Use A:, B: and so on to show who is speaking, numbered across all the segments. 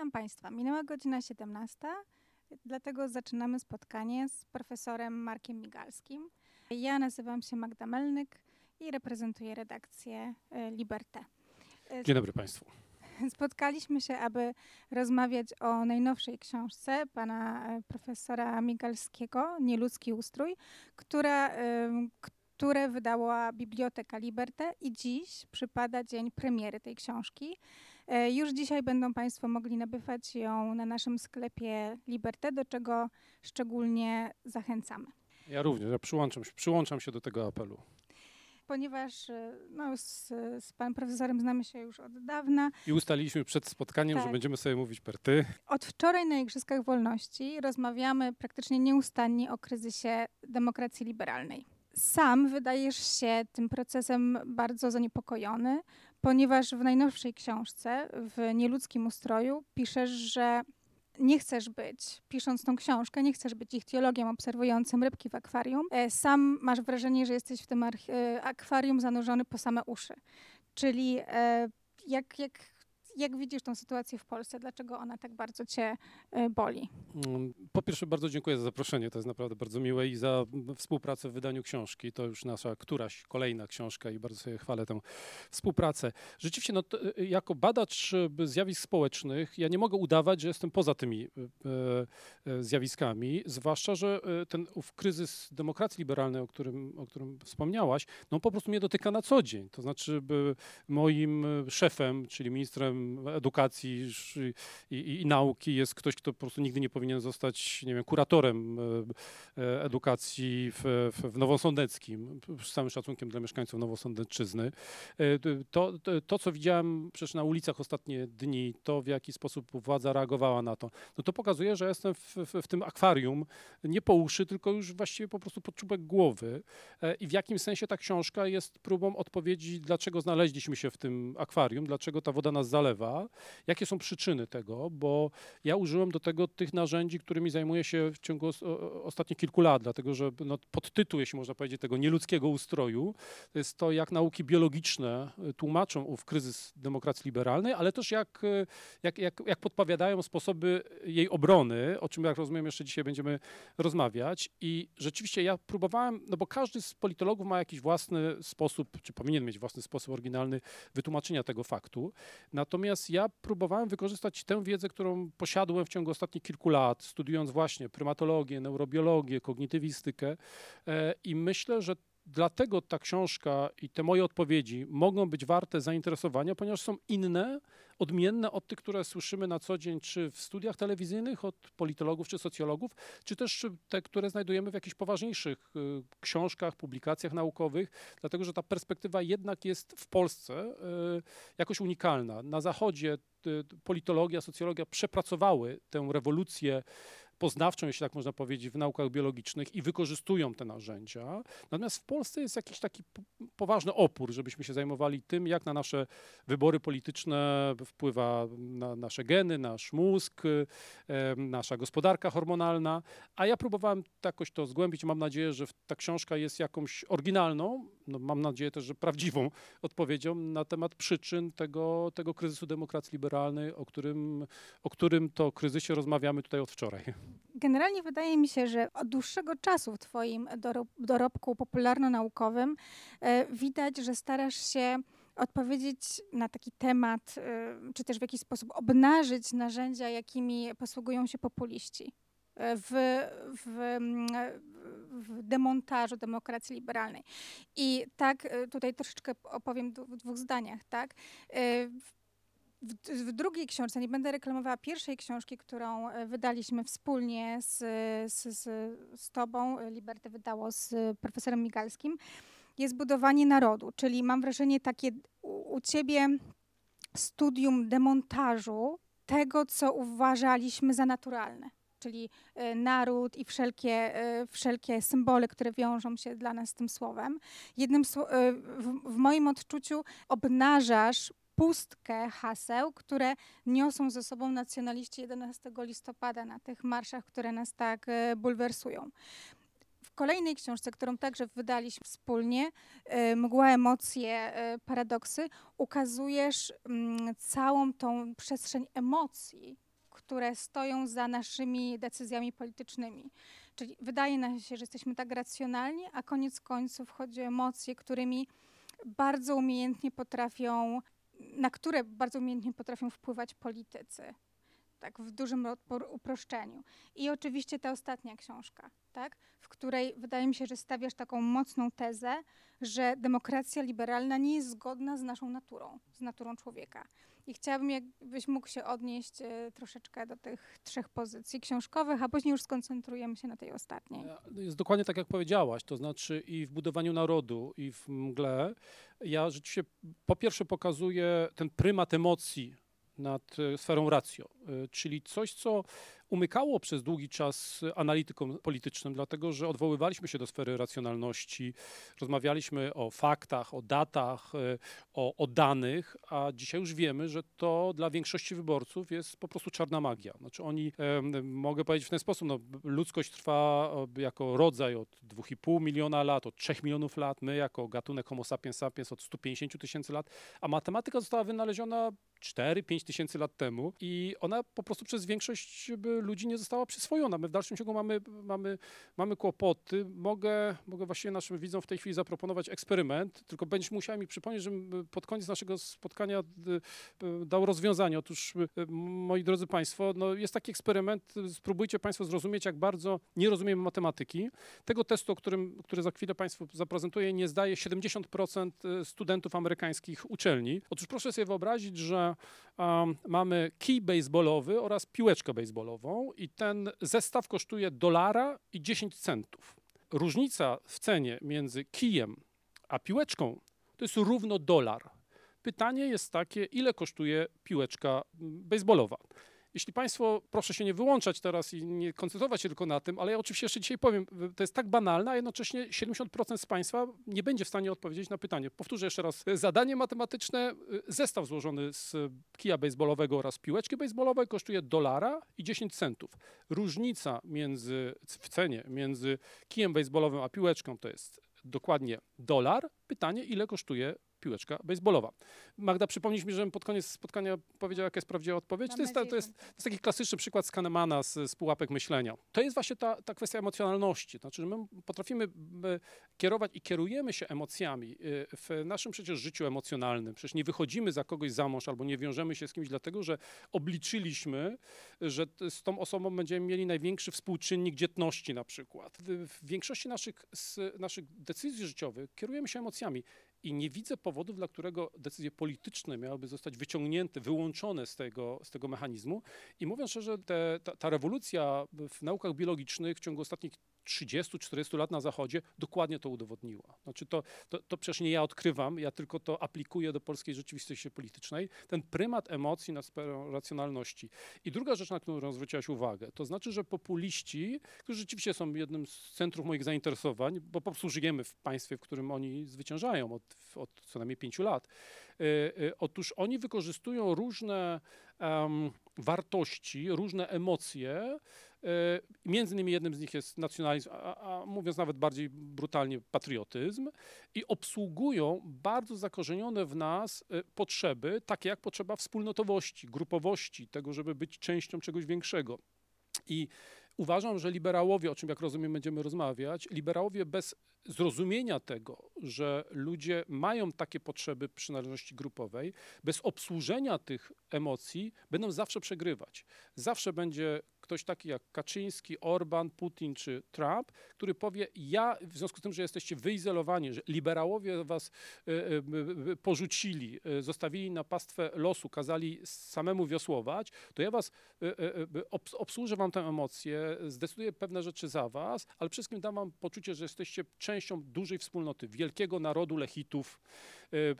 A: Witam Państwa. Minęła godzina 17, dlatego zaczynamy spotkanie z profesorem Markiem Migalskim. Ja nazywam się Magda Melnyk i reprezentuję redakcję e, Liberté.
B: Dzień dobry Państwu.
A: Spotkaliśmy się, aby rozmawiać o najnowszej książce pana e, profesora Migalskiego, Nieludzki ustrój, która, e, które wydała Biblioteka Liberté i dziś przypada dzień premiery tej książki. E, już dzisiaj będą Państwo mogli nabywać ją na naszym sklepie Liberté, do czego szczególnie zachęcamy.
B: Ja również, ja przyłączam się, przyłączam się do tego apelu
A: ponieważ e, no, z, z panem profesorem znamy się już od dawna.
B: I ustaliliśmy przed spotkaniem, tak. że będziemy sobie mówić per ty.
A: Od wczoraj na Igrzyskach Wolności rozmawiamy praktycznie nieustannie o kryzysie demokracji liberalnej. Sam wydajesz się tym procesem bardzo zaniepokojony, ponieważ w najnowszej książce, w Nieludzkim ustroju, piszesz, że nie chcesz być, pisząc tą książkę, nie chcesz być ich teologiem obserwującym rybki w akwarium. E, sam masz wrażenie, że jesteś w tym e, akwarium zanurzony po same uszy. Czyli e, jak, jak jak widzisz tą sytuację w Polsce? Dlaczego ona tak bardzo cię e, boli?
B: Mm, po pierwsze, bardzo dziękuję za zaproszenie. To jest naprawdę bardzo miłe i za współpracę w wydaniu książki. To już nasza któraś kolejna książka i bardzo sobie chwalę tę współpracę. Rzeczywiście, no, e, jako badacz e, zjawisk społecznych, ja nie mogę udawać, że jestem poza tymi zjawiskami, zwłaszcza, że ten kryzys demokracji liberalnej, o którym, o którym wspomniałaś, no po prostu mnie dotyka na co dzień. To znaczy, moim szefem, czyli ministrem edukacji i, i, i, nauki jest ktoś, kto po prostu nigdy nie powinien zostać, nie wiem, kuratorem e, e, edukacji w, w Nowosądeckim, z całym szacunkiem dla mieszkańców Nowosądecczyzny. E, to, to, to, co widziałem przecież na ulicach ostatnie dni, to w jaki sposób władza reagowała na to, no to pokazuje, że jestem w, w, w tym akwarium nie po uszy, tylko już właściwie po prostu pod czubek głowy. I w jakim sensie ta książka jest próbą odpowiedzi, dlaczego znaleźliśmy się w tym akwarium, dlaczego ta woda nas zalewa, zalewa. Jakie są przyczyny tego? Bo ja użyłem do tego tych narzędzi, którymi zajmuję się w ciągu ostatnich kilku lat, dlatego że no, podtytuł, jeśli można powiedzieć, tego nieludzkiego ustroju, to jest to, jak nauki biologiczne y, tłumaczą ów kryzys demokracji liberalnej, ale też jak, y, jak, jak, jak podpowiadają sposoby jej obrony, o czym, jak rozumiem, jeszcze dzisiaj będziemy rozmawiać. I rzeczywiście ja próbowałem, no bo każdy z politologów ma jakiś własny sposób, czy powinien mieć własny sposób oryginalny wytłumaczenia tego faktu. Natomiast Natomiast ja próbowałem wykorzystać tę wiedzę, którą posiadłem w ciągu ostatnich kilku lat, studiując właśnie prymatologię, neurobiologię, kognitywistykę e, i myślę, że dlatego ta książka i te moje odpowiedzi mogą być warte zainteresowania, ponieważ są inne, odmienne od tych, które słyszymy na co dzień, czy w studiach telewizyjnych od politologów czy socjologów, czy też te, które znajdujemy w jakichś poważniejszych y, książkach, publikacjach naukowych, dlatego że ta perspektywa jednak jest w Polsce y, jakoś unikalna. Na Zachodzie y, politologia, socjologia przepracowały tę rewolucję poznawczą, jeśli tak można powiedzieć, w naukach biologicznych i wykorzystują te narzędzia. Natomiast w Polsce jest jakiś taki poważny opór, żebyśmy się zajmowali tym, jak na nasze wybory polityczne wpływa na nasze geny, nasz mózg, nasza gospodarka hormonalna. A ja próbowałem jakoś to zgłębić. Mam nadzieję, że ta książka jest jakąś oryginalną, no mam nadzieję też, że prawdziwą odpowiedzią na temat przyczyn tego, tego kryzysu demokracji liberalnej, o którym, o którym to kryzysie rozmawiamy tutaj od wczoraj.
A: Generalnie wydaje mi się, że od dłuższego czasu w Twoim dorobku popularno-naukowym e, widać, że starasz się odpowiedzieć na taki temat, e, czy też w jakiś sposób obnażyć narzędzia, jakimi posługują się populiści w, w, w, demontażu demokracji liberalnej. I tak tutaj troszeczkę opowiem w dwóch zdaniach, tak? W, w, drugiej książce, nie będę reklamowała pierwszej książki, którą e, wydaliśmy wspólnie z, z, z Tobą, Liberty wydało z profesorem Migalskim, jest budowanie narodu, czyli mam wrażenie takie u, u Ciebie studium demontażu tego, co uważaliśmy za naturalne czyli e, naród i wszelkie, e, wszelkie symbole, które wiążą się dla nas z tym słowem. Jednym w, w moim odczuciu obnażasz pustkę haseł, które niosą ze sobą nacjonaliści 11 listopada na tych marszach, które nas tak e, bulwersują. kolejnej książce, którą także wydaliśmy wspólnie, Mgła emocje, paradoksy, ukazujesz mm, całą tą przestrzeń emocji, które stoją za naszymi decyzjami politycznymi. Czyli wydaje nam się, że jesteśmy tak racjonalni, a koniec końców chodzi o emocje, którymi bardzo umiejętnie potrafią, na które bardzo umiejętnie potrafią wpływać politycy. Tak, w dużym uproszczeniu. I oczywiście ta ostatnia książka, tak, w której wydaje mi się, że stawiasz taką mocną tezę, że demokracja liberalna nie jest zgodna z naszą naturą, z naturą człowieka. I chciałabym, jakbyś mógł się odnieść y, troszeczkę do tych trzech pozycji książkowych, a później już skoncentrujemy się na tej ostatniej.
B: Jest dokładnie tak, jak powiedziałaś, to znaczy i w budowaniu narodu, i w mgle. Ja rzeczywiście po pierwsze pokazuję ten prymat emocji nad e, sferą e, czyli coś, co umykało przez długi czas analitykom politycznym, dlatego że odwoływaliśmy się do sfery racjonalności, rozmawialiśmy o faktach, o datach, e, o, o, danych, a dzisiaj już wiemy, że to dla większości wyborców jest po prostu czarna magia. Znaczy oni, mogę powiedzieć w ten sposób, no, ludzkość trwa jako rodzaj od 2,5 miliona lat, od 3 milionów lat, my jako gatunek homo sapiens sapiens od 150 tysięcy lat, a matematyka została wynaleziona 4-5 tysięcy lat temu i ona po prostu przez większość ludzi nie została przyswojona. My w dalszym ciągu mamy, mamy, mamy kłopoty. Mogę, mogę właściwie naszym widzom w tej chwili zaproponować eksperyment, tylko będziesz musiał mi przypomnieć, że pod koniec naszego spotkania y, y, dał rozwiązanie. Otóż, moi drodzy Państwo, no jest taki eksperyment, spróbujcie Państwo zrozumieć, jak bardzo nie rozumiemy matematyki. Tego testu, o którym, który za chwilę Państwu zaprezentuję, nie zdaje 70% studentów amerykańskich uczelni. Otóż proszę sobie wyobrazić, że um, mamy kij baseballowy oraz piłeczkę baseballową i ten zestaw kosztuje dolara i 10 centów. Różnica w cenie między kijem a piłeczką to jest równo dolar. Pytanie jest takie, ile kosztuje piłeczka baseballowa? Jeśli Państwo, proszę się nie wyłączać teraz i nie koncentrować się tylko na tym, ale ja oczywiście jeszcze dzisiaj powiem, to jest tak banalne, a jednocześnie 70% z Państwa nie będzie w stanie odpowiedzieć na pytanie. Powtórzę jeszcze raz. Zadanie matematyczne, zestaw złożony z kija baseballowego oraz piłeczki baseballowej kosztuje dolara i 10 centów. Różnica między, w cenie między kijem baseballowym a piłeczką to jest dokładnie dolar. Pytanie, ile kosztuje piłeczka baseballowa. Magda, przypomnisz mi, żebym pod koniec spotkania powiedział, jaka jest prawdziwa odpowiedź. To jest, to, jest, to jest taki klasyczny przykład z Kahnemana, z, z pułapek myślenia. To jest właśnie ta, ta kwestia emocjonalności. Znaczy, że my potrafimy kierować i kierujemy się emocjami y, w naszym przecież życiu emocjonalnym. Przecież nie wychodzimy za kogoś za mąż albo nie wiążemy się z kimś dlatego, że obliczyliśmy, że z tą osobą będziemy mieli największy współczynnik dzietności na przykład. W większości naszych, naszych decyzji życiowych kierujemy się emocjami. I nie widzę powodów, dla którego decyzje polityczne miałyby zostać wyciągnięte, wyłączone z tego, z tego mechanizmu. I mówiąc szczerze, te, ta, ta rewolucja w naukach biologicznych w ciągu ostatnich 30-40 lat na Zachodzie dokładnie to udowodniła. Znaczy to, to, to przecież nie ja odkrywam, ja tylko to aplikuję do polskiej rzeczywistości politycznej. Ten prymat emocji nad sferą racjonalności. I druga rzecz, na którą zwróciłaś uwagę, to znaczy, że populiści, którzy rzeczywiście są jednym z centrów moich zainteresowań, bo po prostu żyjemy w państwie, w którym oni zwyciężają od, od co najmniej pięciu lat. Y, y, otóż oni wykorzystują różne um, wartości, różne emocje, E, między innymi jednym z nich jest nacjonalizm, a, a, mówiąc nawet bardziej brutalnie patriotyzm i obsługują bardzo zakorzenione w nas potrzeby, takie jak potrzeba wspólnotowości, grupowości, tego, żeby być częścią czegoś większego. I uważam, że liberałowie, o czym jak rozumiem będziemy rozmawiać, liberałowie bez zrozumienia tego, że ludzie mają takie potrzeby przynależności grupowej, bez obsłużenia tych emocji będą zawsze przegrywać. Zawsze będzie ktoś taki jak Kaczyński, Orban, Putin czy Trump, który powie, ja w związku z tym, że jesteście wyizolowani, że liberałowie was y, y, porzucili, zostawili na pastwę losu, kazali samemu wiosłować, to ja was obsłużę wam tę emocję, zdecyduję pewne rzeczy za was, ale wszystkim dam wam poczucie, że jesteście częścią dużej wspólnoty, wielkiego narodu Lechitów,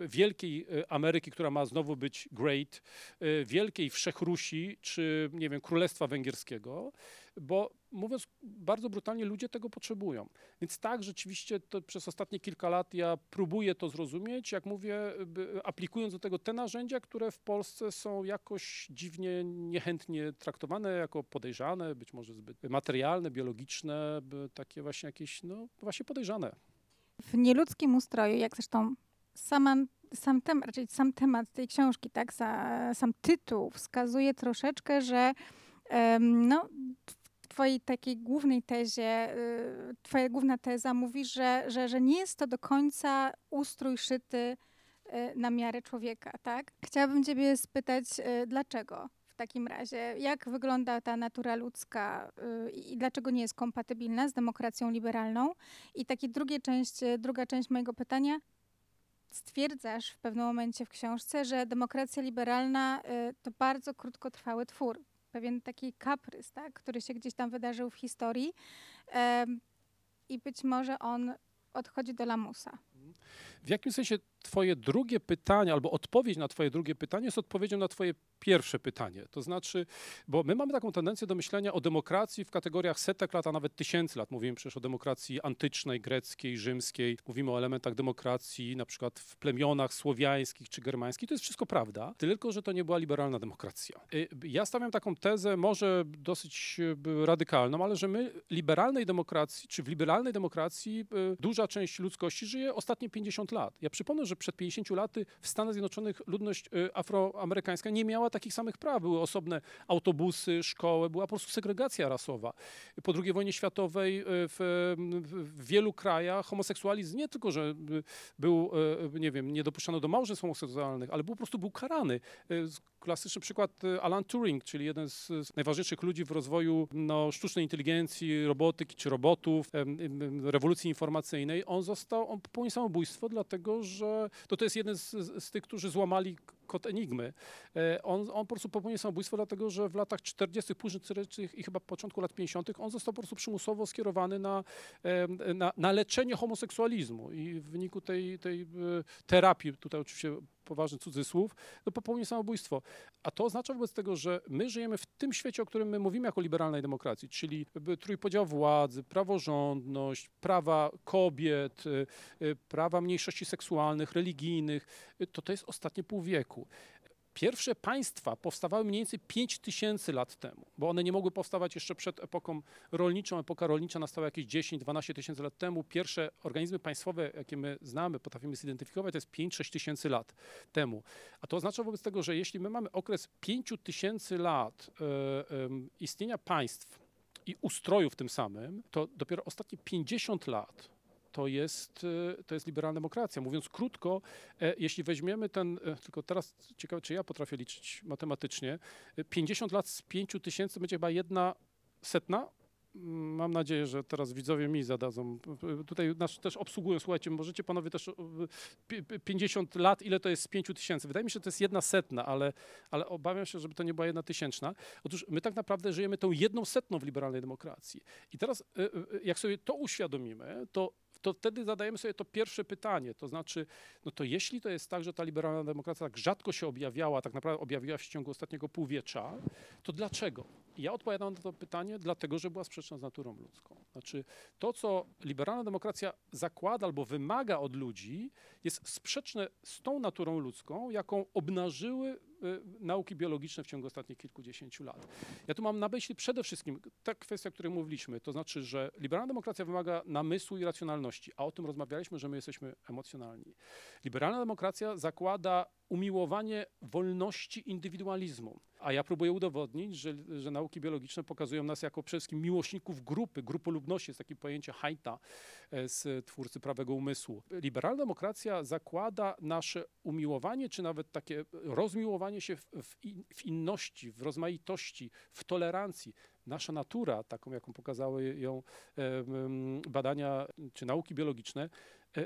B: wielkiej Ameryki, która ma znowu być great, wielkiej Wszechrusi, czy nie wiem, Królestwa Węgierskiego bo mówiąc bardzo brutalnie, ludzie tego potrzebują. Więc tak, rzeczywiście przez ostatnie kilka lat ja próbuję to zrozumieć, jak mówię, aplikując do tego te narzędzia, które w Polsce są jakoś dziwnie, niechętnie traktowane jako podejrzane, być może zbyt materialne, biologiczne, takie właśnie jakieś, no właśnie podejrzane.
A: W nieludzkim ustroju, jak zresztą sama sam, tem, raczej sam temat tej książki, tak, sam tytuł wskazuje troszeczkę, że no, w twojej takiej głównej tezie, y, twoja główna teza mówi, że, że, że nie jest to do końca ustrój szyty y, na miarę człowieka, tak? Chciałabym ciebie spytać, y, dlaczego? w takim razie? Jak wygląda ta natura ludzka i dlaczego nie jest kompatybilna z demokracją liberalną? I takie drugie część, druga część mojego pytania, stwierdzasz w pewnym momencie w książce, że demokracja liberalna y, to bardzo krótkotrwały twór. Pewien taki kaprys, tak, który się gdzieś tam wydarzył w historii i być może on odchodzi do lamusa.
B: W jakim sensie Twoje drugie pytanie, albo odpowiedź na Twoje drugie pytanie jest odpowiedzią na Twoje pierwsze pytanie. To znaczy, bo my mamy taką tendencję do myślenia o demokracji w kategoriach setek lat, a nawet tysięcy lat. Mówimy przecież o demokracji antycznej, greckiej, rzymskiej. Mówimy o elementach demokracji na przykład w plemionach słowiańskich czy germańskich. To jest wszystko prawda, tylko że to nie była liberalna demokracja. Y, ja stawiam taką tezę, może dosyć y, radykalną, ale że my liberalnej demokracji, czy w liberalnej demokracji y, duża część ludzkości żyje ostatnie 50 lat. Ja przypomnę, że przed 50 laty w Stanach Zjednoczonych ludność y, afroamerykańska nie miała takich samych praw. Były osobne autobusy, szkoły, była po prostu segregacja rasowa. Po II wojnie światowej y, w, w wielu krajach homoseksualizm nie tylko, że był, y, nie wiem, nie dopuszczano do małżeństw homoseksualnych, ale był, po prostu był karany. Klasyczny przykład Alan Turing, czyli jeden z, z najważniejszych ludzi w rozwoju no, sztucznej inteligencji, robotyki czy robotów, rewolucji informacyjnej. On został, on popełnił samobójstwo, dlatego że to, to jest jeden z, z tych, którzy złamali kod Enigmy. E, on, on po prostu popełnił samobójstwo, dlatego że w latach 40., późnych 40. i chyba początku lat 50. on został po prostu przymusowo skierowany na, na, na leczenie homoseksualizmu i w wyniku tej, tej e, terapii, tutaj oczywiście poważny cudzysłów, no popełnił samobójstwo. A to oznacza wobec tego, że my żyjemy w tym świecie, o którym my mówimy jako liberalnej demokracji, czyli trójpodział władzy, praworządność, prawa kobiet, e, prawa mniejszości seksualnych, religijnych, to to jest ostatnie pół wieku. Pierwsze państwa powstawały mniej więcej 5 tysięcy lat temu, bo one nie mogły powstawać jeszcze przed epoką rolniczą. Epoka rolnicza nastała jakieś 10-12 tysięcy lat temu. Pierwsze organizmy państwowe, jakie my znamy, potrafimy zidentyfikować, to jest 5-6 tysięcy lat temu. A to oznacza wobec tego, że jeśli my mamy okres 5 tysięcy lat e, istnienia państw i ustrojów tym samym, to dopiero ostatnie 50 lat to jest, e, to jest liberalna demokracja. Mówiąc krótko, e, jeśli weźmiemy ten, e, tylko teraz ciekawe, czy ja potrafię liczyć matematycznie, 50 lat z 5 tysięcy będzie chyba jedna setna Mam nadzieję, że teraz widzowie mi zadadzą. Tutaj nas też obsługują, słuchajcie, możecie panowie też 50 lat, ile to jest z 5 tysięcy. Wydaje mi się, że to jest jedna setna, ale, ale obawiam się, żeby to nie była jedna tysięczna. Otóż my tak naprawdę żyjemy tą jedną setną w liberalnej demokracji. I teraz, jak sobie to uświadomimy, to to wtedy zadajemy sobie to pierwsze pytanie, to znaczy, no to jeśli to jest tak, że ta liberalna demokracja tak rzadko się objawiała, tak naprawdę objawiła się w ciągu ostatniego półwiecza, to dlaczego? Ja odpowiadam na to pytanie, dlatego, że była sprzeczna z naturą ludzką. Znaczy, to, co liberalna demokracja zakłada albo wymaga od ludzi, jest sprzeczne z tą naturą ludzką, jaką obnażyły Y, nauki biologiczne w ciągu ostatnich kilkudziesięciu lat. Ja tu mam na myśli przede wszystkim ta kwestia, o której mówiliśmy, to znaczy, że liberalna demokracja wymaga namysłu i racjonalności, a o tym rozmawialiśmy, że my jesteśmy emocjonalni. Liberalna demokracja zakłada umiłowanie wolności indywidualizmu. A ja próbuję udowodnić, że, że nauki biologiczne pokazują nas jako przede wszystkim miłośników grupy. Grupolubności jest takie pojęcie Haidta e, z twórcy prawego umysłu. Liberalna demokracja zakłada nasze umiłowanie, czy nawet takie rozmiłowanie się w, w, w inności, w rozmaitości, w tolerancji. Nasza natura, taką jaką pokazały ją e, badania czy nauki biologiczne,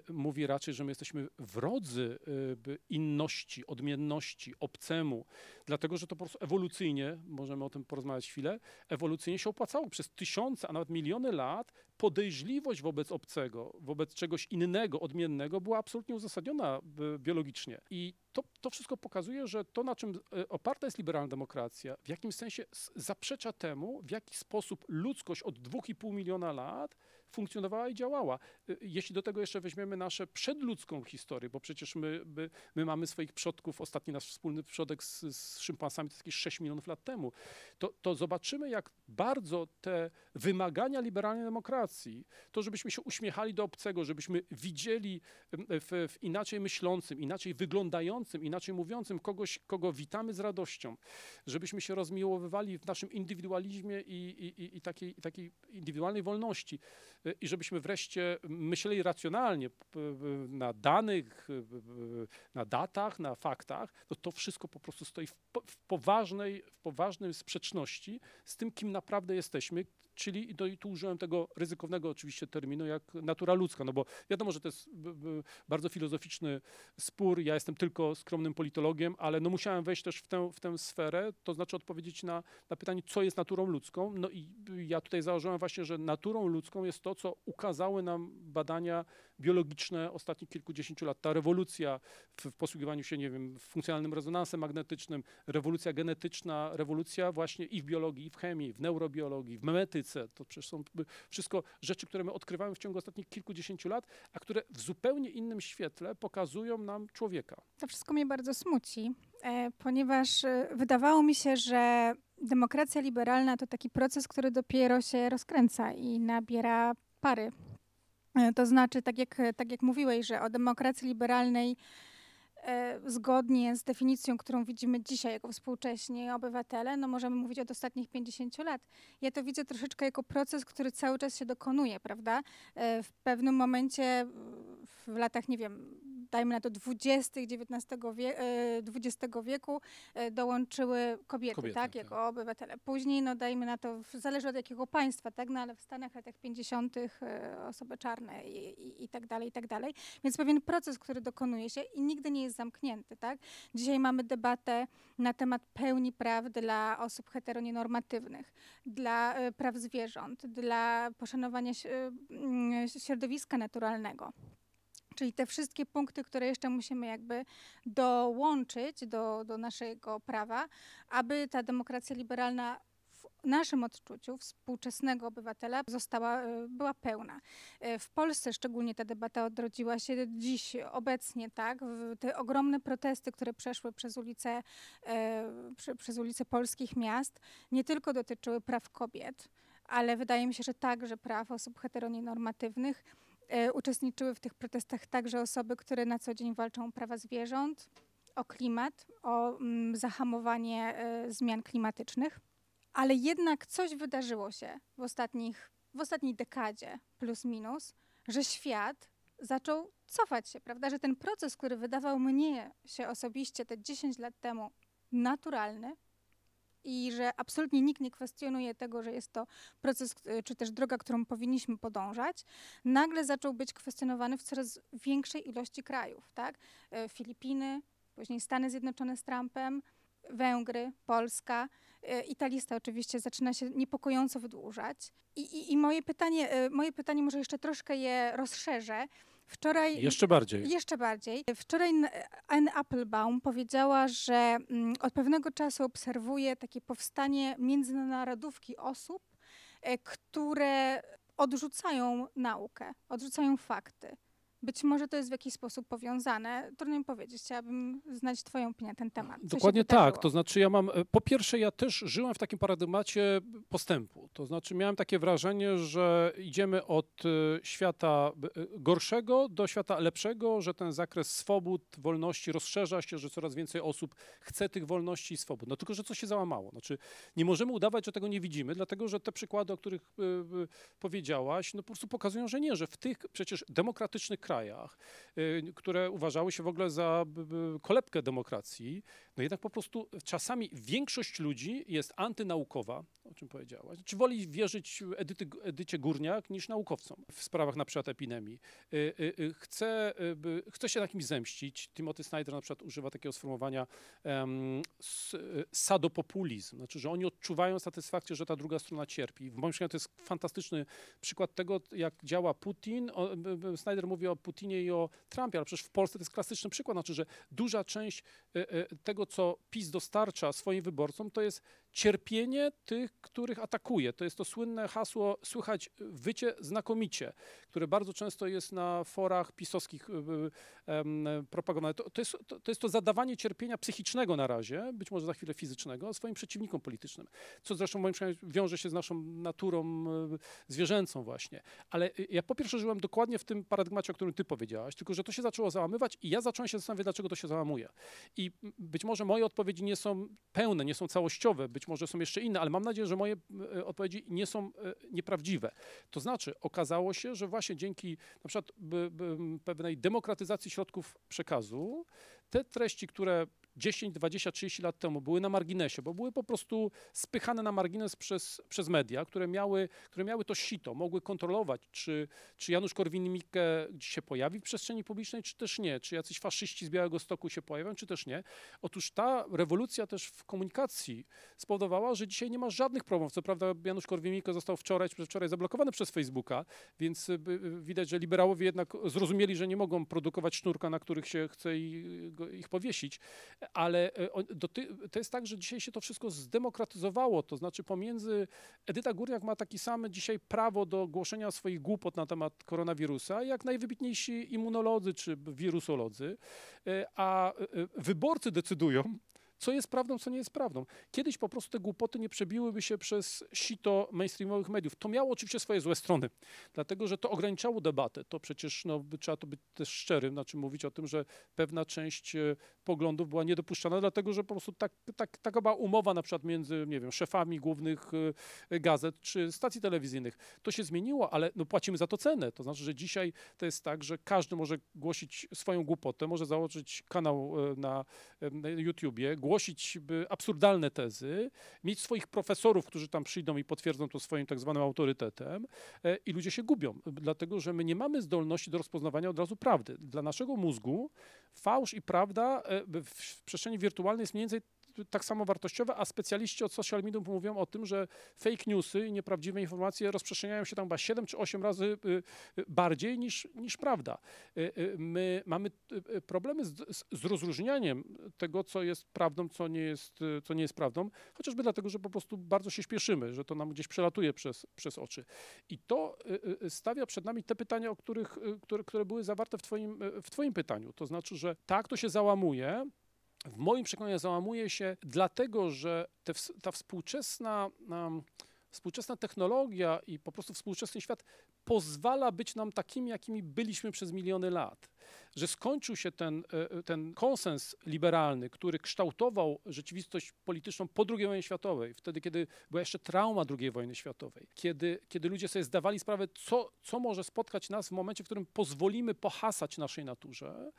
B: mówi raczej, że my jesteśmy wrodzy e, inności, odmienności, obcemu, dlatego że to po prostu ewolucyjnie, możemy o tym porozmawiać chwilę, ewolucyjnie się opłacało przez tysiące, a nawet miliony lat podejrzliwość wobec obcego, wobec czegoś innego, odmiennego była absolutnie uzasadniona biologicznie. I to, to wszystko pokazuje, że to, na czym e, oparta jest liberalna demokracja, w jakimś sensie zaprzecza temu, w jaki sposób ludzkość od 2,5 miliona lat funkcjonowała i działała. Y, Jeśli do tego jeszcze weźmiemy nasze przedludzką historię, bo przecież my, my, my mamy swoich przodków, ostatni nasz wspólny przodek z, z szympansami to jakieś 6 milionów lat temu, to, to zobaczymy, jak bardzo te wymagania liberalnej demokracji, to żebyśmy się uśmiechali do obcego, żebyśmy widzieli w, w inaczej myślącym, inaczej wyglądającym, inaczej mówiącym kogoś, kogo witamy z radością, żebyśmy się rozmiłowywali w naszym indywidualizmie i, i, i- i, takiej, takiej indywidualnej wolności i żebyśmy wreszcie myśleli racjonalnie na danych, y, p- na datach, na faktach, to to wszystko po prostu stoi w, poważnej, w poważnej sprzeczności z tym, kim naprawdę jesteśmy, czyli i tu użyłem tego ryzykownego oczywiście terminu jak natura ludzka, no bo wiadomo, że to jest bardzo filozoficzny spór, ja jestem tylko skromnym politologiem, ale no musiałem wejść też w tę, w tę sferę, to znaczy odpowiedzieć na, na pytanie, co jest naturą ludzką, no i ja tutaj założyłem właśnie, że naturą ludzką jest to, co ukazały nam badania biologiczne ostatnich kilkudziesięciu lat. Ta rewolucja w, w posługiwaniu się, nie wiem, funkcjonalnym rezonansem magnetycznym, rewolucja genetyczna, rewolucja właśnie i w biologii, i w chemii, w neurobiologii, w memetyce. To przecież są wszystko rzeczy, które my odkrywamy w ciągu ostatnich kilkudziesięciu lat, a które w zupełnie innym świetle pokazują nam człowieka.
A: To wszystko mnie bardzo smuci, e, ponieważ e, wydawało mi się, że demokracja liberalna to taki proces, który dopiero się rozkręca i nabiera pary. E, To znaczy, tak jak, tak jak mówiłeś, że o demokracji liberalnej e, zgodnie z definicją, którą widzimy dzisiaj jako współcześni obywatele, no możemy mówić od ostatnich 50 lat. Ja to widzę troszeczkę jako proces, który cały czas się dokonuje, prawda? E, W pewnym momencie, w latach, nie wiem, dajmy na to 20. XIX wie, XX wieku, e, dołączyły kobiety,
B: Kobiety,
A: tak,
B: tak.
A: jako obywatele. Później, no dajmy na to, zależy od jakiego państwa, tak, no ale w Stanach latach 50. e, osoby czarne i, i, i tak dalej, i tak dalej. Więc pewien proces, który dokonuje się i nigdy nie jest zamknięty, tak. Dzisiaj mamy debatę na temat pełni praw dla osób heteronormatywnych, dla e, praw zwierząt, dla poszanowania środowiska naturalnego. Czyli te wszystkie punkty, które jeszcze musimy jakby dołączyć do, do naszego prawa, aby ta demokracja liberalna w naszym odczuciu współczesnego obywatela została, e, była pełna. E, W Polsce szczególnie ta debata odrodziła się dziś, obecnie, tak? Te ogromne protesty, które przeszły przez ulice, e, prze, przez ulice polskich miast, nie tylko dotyczyły praw kobiet, ale wydaje mi się, że także praw osób heteronormatywnych. E, uczestniczyły w tych protestach także osoby, które na co dzień walczą o prawa zwierząt, o klimat, o mm, zahamowanie e, zmian klimatycznych. Ale jednak coś wydarzyło się w, ostatnich, w ostatniej dekadzie, plus minus, że świat zaczął cofać się, prawda? Że ten proces, który wydawał mnie się osobiście te 10 lat temu naturalny i że absolutnie nikt nie kwestionuje tego, że jest to proces, czy też droga, którą powinniśmy podążać, nagle zaczął być kwestionowany w coraz większej ilości krajów, tak? E, Filipiny, później Stany Zjednoczone z Trumpem, Węgry, Polska e, i ta lista oczywiście zaczyna się niepokojąco wydłużać. I, i, i moje, pytanie, e, moje pytanie, może jeszcze troszkę je rozszerzę. Wczoraj
B: Jeszcze bardziej.
A: jeszcze bardziej. Wczoraj Anne Applebaum powiedziała, że mm, od pewnego czasu obserwuje takie powstanie międzynarodówki osób, e, które odrzucają naukę, odrzucają fakty. Być może to jest w jakiś sposób powiązane. Trudno mi powiedzieć. Chciałabym znać Twoją opinię na ten temat. Co
B: Dokładnie tak. To znaczy, ja mam. e, Po pierwsze, ja też żyłem w takim paradygmacie postępu. To znaczy, miałem takie wrażenie, że idziemy od e, świata e, gorszego do świata lepszego, że ten zakres swobód, wolności rozszerza się, że coraz więcej osób chce tych wolności i swobód. No tylko, że coś się załamało. Znaczy, nie możemy udawać, że tego nie widzimy, dlatego że te przykłady, o których powiedziałaś, no po prostu pokazują, że nie, że w tych przecież demokratycznych krajach, y, które uważały się w ogóle za kolebkę demokracji, no jednak po prostu czasami większość ludzi jest antynaukowa, o czym powiedziałaś. Czy woli wierzyć Edyty, Edycie Górniak niż naukowcom w sprawach na przykład epidemii. Y, y, chce, chce się na kimś zemścić. Timothy Snyder na przykład używa takiego sformułowania y, sadopopulizm. Znaczy, że oni odczuwają satysfakcję, że ta druga strona cierpi. W moim przekonaniu to jest fantastyczny przykład tego, jak działa Putin. Snyder mówi o Putinie i o Trumpie, ale przecież w Polsce to jest klasyczny przykład. Znaczy, że duża część y, y, tego, co PiS dostarcza swoim wyborcom, to jest cierpienie tych, których atakuje. To jest to słynne hasło, słychać wycie znakomicie, które bardzo często jest na forach pisowskich y, y, propagowane. To, to, jest, to, to jest to zadawanie cierpienia psychicznego na razie, być może za chwilę fizycznego, swoim przeciwnikom politycznym, co zresztą moim zdaniem wiąże się z naszą naturą y, zwierzęcą właśnie. Ale ja po pierwsze żyłem dokładnie w tym paradygmacie, o którym ty powiedziałaś, tylko że to się zaczęło załamywać i ja zacząłem się zastanawiać, dlaczego to się załamuje. I być może moje odpowiedzi nie są pełne, nie są całościowe, być może są jeszcze inne, ale mam nadzieję, że moje e, odpowiedzi nie są e, nieprawdziwe. To znaczy, okazało się, że właśnie dzięki na przykład pewnej demokratyzacji środków przekazu, te treści, które 10, 20, 30 lat temu były na marginesie, bo były po prostu spychane na margines przez, przez media, które miały, które miały to sito, mogły kontrolować, czy, czy Janusz Korwin-Mikke się pojawi w przestrzeni publicznej, czy też nie, czy jacyś faszyści z Białego Stoku się pojawią, czy też nie. Otóż ta rewolucja też w komunikacji spowodowała, że dzisiaj nie ma żadnych problemów. Co prawda Janusz Korwin-Mikke został wczoraj czy przedwczoraj zablokowany przez Facebooka, więc y, y, widać, że liberałowie jednak zrozumieli, że nie mogą produkować sznurka, na których się chce i- ich powiesić, ale e, to jest tak, że dzisiaj się to wszystko zdemokratyzowało, to znaczy pomiędzy Edyta Górniak ma takie same dzisiaj prawo do głoszenia swoich głupot na temat koronawirusa, jak najwybitniejsi immunolodzy czy wirusolodzy, e, a e, wyborcy decydują, co jest prawdą, co nie jest prawdą. Kiedyś po prostu te głupoty nie przebiłyby się przez sito mainstreamowych mediów. To miało oczywiście swoje złe strony, dlatego że to ograniczało debatę. To przecież no, trzeba to być też szczerym, znaczy mówić o tym, że pewna część e, poglądów była niedopuszczana, dlatego że po prostu tak, tak, taka była umowa na przykład między, nie wiem, szefami głównych e, gazet czy stacji telewizyjnych. To się zmieniło, ale no, płacimy za to cenę. To znaczy, że dzisiaj to jest tak, że każdy może głosić swoją głupotę, może założyć kanał e, na, na YouTubie, głosić by absurdalne tezy, mieć swoich profesorów, którzy tam przyjdą i potwierdzą to swoim tak zwanym autorytetem e, i ludzie się gubią, dlatego że my nie mamy zdolności do rozpoznawania od razu prawdy. Dla naszego mózgu fałsz i prawda e, w przestrzeni wirtualnej jest mniej więcej tak samo wartościowe, a specjaliści od social mediów mówią o tym, że fake newsy i nieprawdziwe informacje rozprzestrzeniają się tam chyba 7 czy 8 razy y, y, bardziej niż, niż prawda. Y, My mamy problemy z, z, rozróżnianiem tego, co jest prawdą, co nie jest, co nie jest prawdą, chociażby dlatego, że po prostu bardzo się śpieszymy, że to nam gdzieś przelatuje przez, przez oczy. I to stawia przed nami te pytania, o których, które, które były zawarte w twoim, w twoim pytaniu. To znaczy, że tak, to się załamuje, w moim przekonaniu załamuje się dlatego, że te, ta współczesna, um, współczesna technologia i po prostu współczesny świat pozwala być nam takimi, jakimi byliśmy przez miliony lat. Że skończył się ten, e, ten konsens liberalny, który kształtował rzeczywistość polityczną po II wojnie światowej, wtedy, kiedy była jeszcze trauma II wojny światowej, kiedy, kiedy ludzie sobie zdawali sprawę, co, co może spotkać nas w momencie, w którym pozwolimy pohasać naszej naturze,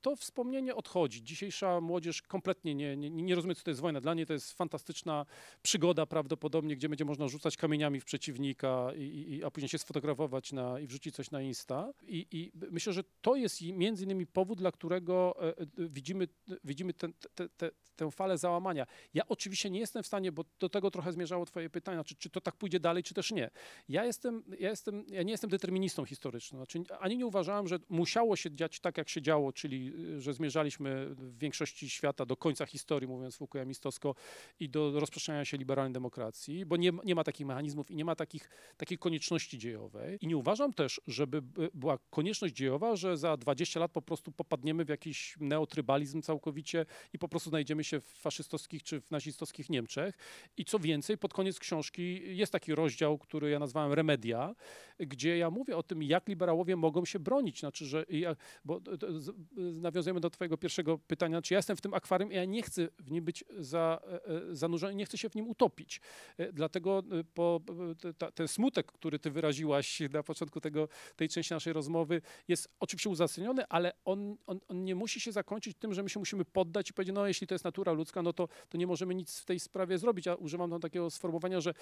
B: to wspomnienie odchodzi. Dzisiejsza młodzież kompletnie nie, nie, nie rozumie, co to jest wojna. Dla niej to jest fantastyczna przygoda prawdopodobnie, gdzie będzie można rzucać kamieniami w przeciwnika i, i, a później się sfotografować na, i wrzucić coś na Insta. I, I myślę, że to jest między innymi powód, dla którego e, e, widzimy, widzimy ten, te, te, tę falę załamania. Ja oczywiście nie jestem w stanie, bo do tego trochę zmierzało twoje pytanie, czy, czy to tak pójdzie dalej, czy też nie. Ja jestem, ja jestem, ja nie jestem deterministą historycznym. Znaczy, ani nie uważałem, że musiało się dziać tak, jak się działo, czyli y, że zmierzaliśmy w większości świata do końca historii, mówiąc fukuyamistowsko, i do rozprzestrzeniania się liberalnej demokracji, bo nie, nie ma takich mechanizmów i nie ma takich, takiej konieczności dziejowej. I nie uważam też, żeby by- była konieczność dziejowa, że za 20 lat po prostu popadniemy w jakiś neotrybalizm całkowicie i po prostu znajdziemy się w faszystowskich czy w nazistowskich Niemczech. I co więcej, pod koniec książki jest taki rozdział, który ja nazwałem Remedia, gdzie ja mówię o tym, jak liberałowie mogą się bronić. Znaczy, że bo nawiązujemy do twojego pierwszego pytania, czy ja jestem w tym akwarium i ja nie chcę w nim być za, e, e, zanurzony, nie chcę się w nim utopić. E, Dlatego y, po, te- ta- ten smutek, który ty wyraziłaś na początku tego, tej części naszej rozmowy, jest oczywiście uzasadniony, ale on, on, on nie musi się zakończyć tym, że my się musimy poddać i powiedzieć, no jeśli to jest natura ludzka, no to, to nie możemy nic w tej sprawie zrobić. Ja używam tam takiego sformułowania, że,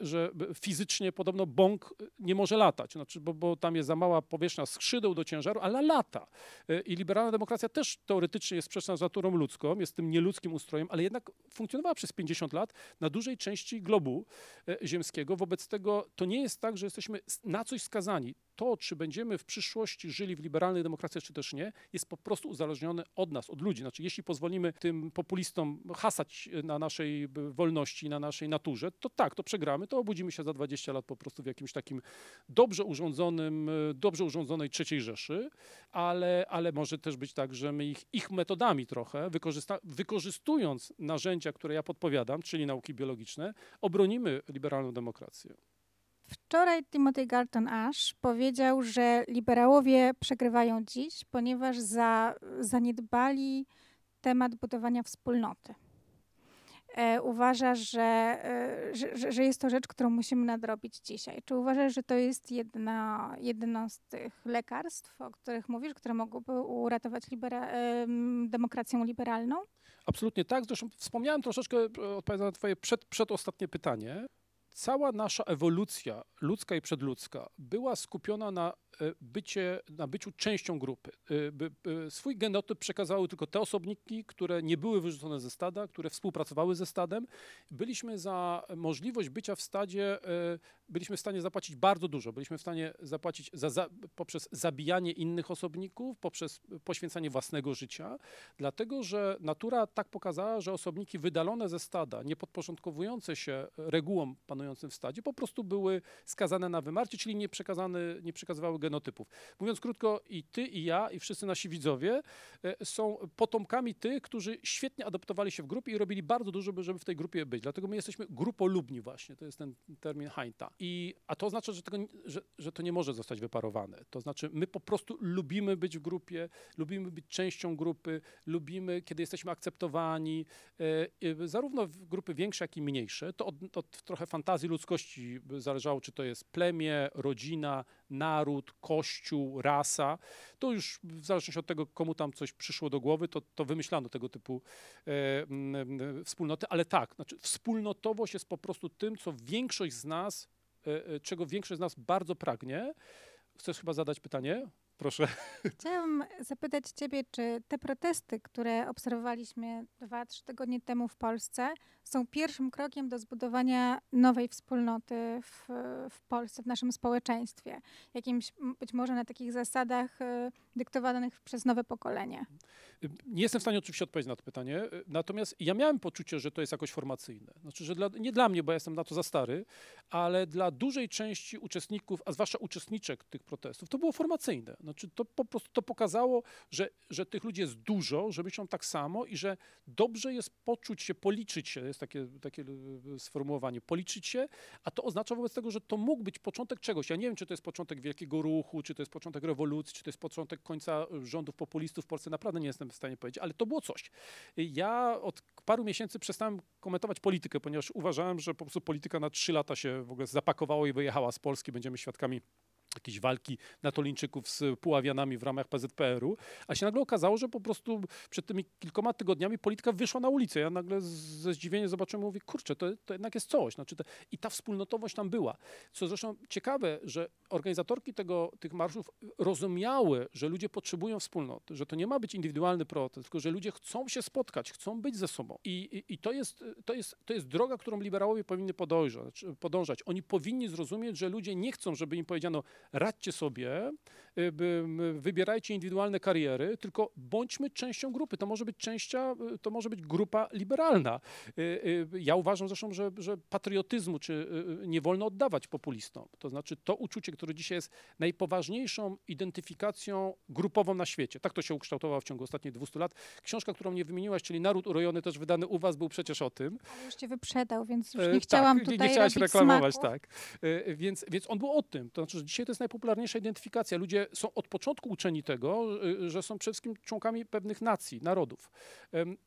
B: że fizycznie podobno bąk nie może latać, znaczy, bo, bo tam jest za mała powierzchnia skrzydeł do ciężaru, ale lata. I liberalna demokracja też teoretycznie jest sprzeczna z naturą ludzką, jest tym nieludzkim ustrojem, ale jednak funkcjonowała przez 50 lat na dużej części globu e, ziemskiego. Wobec tego to nie jest tak, że jesteśmy na coś skazani. To, czy będziemy w przyszłości żyli w liberalnej demokracji, czy też nie, jest po prostu uzależnione od nas, od ludzi. Znaczy, jeśli pozwolimy tym populistom hasać na naszej wolności, na naszej naturze, to tak, to przegramy, to obudzimy się za 20 lat po prostu w jakimś takim dobrze urządzonym, dobrze urządzonej trzeciej Rzeszy, ale, ale może też być tak, że my ich, ich metodami trochę, wykorzystując narzędzia, które ja podpowiadam, czyli nauki biologiczne, obronimy liberalną demokrację.
A: Wczoraj Timothy Galton Ash powiedział, że liberałowie przegrywają dziś, ponieważ za, zaniedbali temat budowania wspólnoty. E, uważasz, że, e, że, że- że jest to rzecz, którą musimy nadrobić dzisiaj. Czy uważasz, że to jest jedno, jedno z tych lekarstw, o których mówisz, które mogłyby uratować libera, em, demokrację liberalną?
B: Absolutnie tak. Zresztą wspomniałem troszeczkę, e, odpowiadając na twoje przed, przedostatnie pytanie. Cała nasza ewolucja ludzka i przedludzka była skupiona na bycie, na byciu częścią grupy. E, by- Swój genotyp przekazały tylko te osobniki, które nie były wyrzucone ze stada, które współpracowały ze stadem. Byliśmy za możliwość bycia w stadzie, e, byliśmy w stanie zapłacić bardzo dużo. Byliśmy w stanie zapłacić za, za, poprzez zabijanie innych osobników, poprzez poświęcanie własnego życia, dlatego że natura tak pokazała, że osobniki wydalone ze stada, nie podporządkowujące się regułom panującym w stadzie, po prostu były skazane na wymarcie, czyli nie, przekazane, nie przekazywały genotypów. Mówiąc krótko, i ty, i ja, i wszyscy nasi widzowie e, są potomkami tych, którzy świetnie adaptowali się w grupie i robili bardzo dużo, by- żeby w tej grupie być. Dlatego my jesteśmy grupolubni właśnie, to jest ten termin Heinta. I, a to oznacza, że, tego, że, że to nie może zostać wyparowane. To znaczy, my po prostu lubimy być w grupie, lubimy być częścią grupy, lubimy, kiedy jesteśmy akceptowani, e, zarówno w grupy większe, jak i mniejsze. To od, od trochę fantazji ludzkości zależało, czy to jest plemię, rodzina, naród, kościół, rasa. To już w zależności od tego, komu tam coś przyszło do głowy, to, to wymyślano tego typu e, m, m, wspólnoty. Ale tak, znaczy wspólnotowość jest po prostu tym, co większość z nas, e, e, czego większość z nas bardzo pragnie. Chcesz chyba zadać pytanie? Proszę.
A: Chciałam zapytać Ciebie, czy te protesty, które obserwowaliśmy dwa, trzy tygodnie temu w Polsce, są pierwszym krokiem do zbudowania nowej wspólnoty w, w Polsce, w naszym społeczeństwie? Jakimś być może na takich zasadach y, dyktowanych przez nowe pokolenie.
B: Nie jestem w stanie oczywiście odpowiedzieć na to pytanie, y, natomiast ja miałem poczucie, że to jest jakoś formacyjne. Znaczy, że dla, nie dla mnie, bo ja jestem na to za stary, ale dla dużej części uczestników, a zwłaszcza uczestniczek tych protestów, to było formacyjne. Znaczy, to po prostu to pokazało, że, że tych ludzi jest dużo, że myślą tak samo i że dobrze jest poczuć się, policzyć się, jest takie, takie y, sformułowanie, policzyć się, a to oznacza wobec tego, że to mógł być początek czegoś. Ja nie wiem, czy to jest początek wielkiego ruchu, czy to jest początek rewolucji, czy to jest początek końca rządów populistów w Polsce. Naprawdę nie jestem w stanie powiedzieć, ale to było coś. Ja od paru miesięcy przestałem komentować politykę, ponieważ uważałem, że po prostu polityka na trzy lata się w ogóle zapakowała i wyjechała z Polski. Będziemy świadkami jakiejś walki natolińczyków z Puławianami w ramach PZPR-u, a się nagle okazało, że po prostu przed tymi kilkoma tygodniami polityka wyszła na ulicę. Ja nagle ze zdziwieniem zobaczyłem, mówię, kurczę, to, to jednak jest coś. Znaczy te, I ta wspólnotowość tam była. Co zresztą ciekawe, że organizatorki tego, tych marszów rozumiały, że ludzie potrzebują wspólnoty, że to nie ma być indywidualny protest, tylko że ludzie chcą się spotkać, chcą być ze sobą. I, i, i to, jest, to, jest, to jest droga, którą liberałowie powinny podążać, podążać. Oni powinni zrozumieć, że ludzie nie chcą, żeby im powiedziano, radźcie sobie, wybierajcie indywidualne kariery, tylko bądźmy częścią grupy. To może być częścia, y, to może być grupa liberalna. Y, y, Ja uważam zresztą, że, że patriotyzmu czy y, y, nie wolno oddawać populistom. To znaczy to uczucie, które dzisiaj jest najpoważniejszą identyfikacją grupową na świecie. Tak to się ukształtowało w ciągu ostatnich 200 lat. Książka, którą nie wymieniłaś, czyli Naród urojony, też wydany u was, był przecież o tym.
A: Ale już Cię wyprzedał, więc już
B: E,
A: nie chciałam
B: tak,
A: tutaj
B: nie, nie chciałaś reklamować,
A: smaku.
B: tak. E, Więc, więc on był o tym. To znaczy, że dzisiaj to jest najpopularniejsza identyfikacja. Ludzie są od początku uczeni tego, y, że są przede wszystkim członkami pewnych nacji, narodów.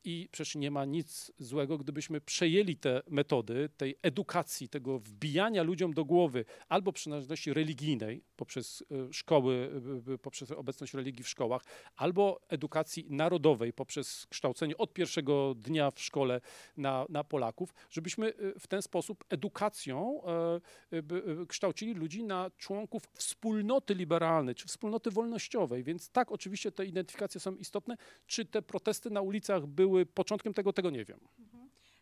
B: I przecież nie ma nic złego, gdybyśmy przejęli te metody tej edukacji, tego wbijania ludziom do głowy albo przynależności religijnej poprzez y, szkoły, y, poprzez obecność religii w szkołach, albo edukacji narodowej poprzez kształcenie od pierwszego dnia w szkole na, na Polaków, żebyśmy w ten sposób edukacją e, kształcili ludzi na członków wspólnoty liberalnej wspólnoty wolnościowej. Więc tak, oczywiście te identyfikacje są istotne. Czy te protesty na ulicach były początkiem tego, tego nie wiem.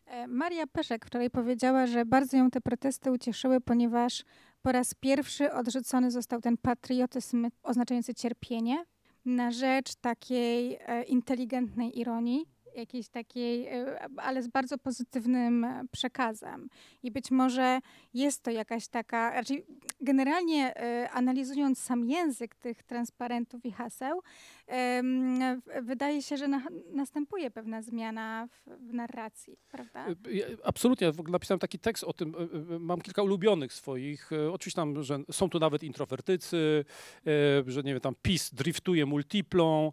A: E, Maria Peszek wczoraj powiedziała, że bardzo ją te protesty ucieszyły, ponieważ po raz pierwszy odrzucony został ten patriotyzm oznaczający cierpienie na rzecz takiej e, inteligentnej ironii, jakiejś takiej, e, ale z bardzo pozytywnym e, przekazem. I być może jest to jakaś taka, raczej generalnie e, analizując sam język tych transparentów i haseł, wydaje się, że na, następuje pewna zmiana w, w narracji, prawda?
B: Y, Absolutnie, w ogóle napisałem taki tekst o tym, y, y, mam kilka ulubionych swoich, oczywiście tam, że są tu nawet introwertycy, że nie wiem, tam PiS driftuje multiplą,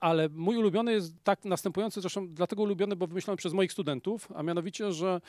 B: ale mój ulubiony jest tak następujący, zresztą dlatego ulubiony, bo wymyślony przez moich studentów, a mianowicie, że,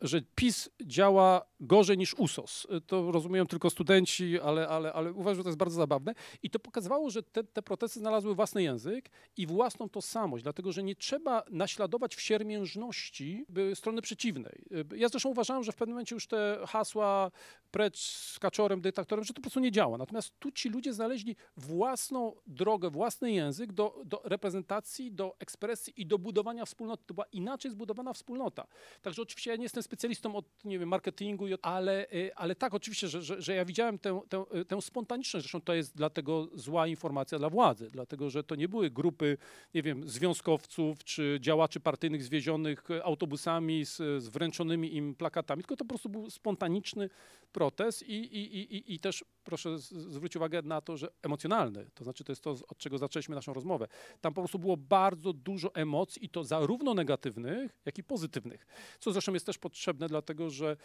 B: że PiS działa gorzej niż USOS. To rozumieją tylko studenci, ale, ale, ale uważam, że to jest bardzo zabawne. I to pokazywało, że te, te protesty znalazły własny język i własną tożsamość, dlatego że nie trzeba naśladować w siermiężności strony przeciwnej. Ja zresztą uważałem, że w pewnym momencie już te hasła precz z kaczorem, dyktatorem, że to po prostu nie działa. Natomiast tu ci ludzie znaleźli własną drogę, własny język do, do reprezentacji, do ekspresji i do budowania wspólnoty. To była inaczej zbudowana wspólnota. Także oczywiście ja nie jestem specjalistą od, nie wiem, marketingu, ale, y, ale tak, oczywiście, że, że, że ja widziałem tę, tę, y, tę spontaniczność. Zresztą to jest dlatego zła informacja dla władzy, dlatego że to nie były grupy, nie wiem, związkowców czy działaczy partyjnych zwiezionych autobusami z, z wręczonymi im plakatami, tylko to po prostu był spontaniczny protest i, i, i, i- też proszę zwrócić uwagę na to, że emocjonalny, to znaczy to jest to, od czego zaczęliśmy naszą rozmowę. Tam po prostu było bardzo dużo emocji i to zarówno negatywnych, jak i pozytywnych, co zresztą jest też potrzebne, dlatego że e,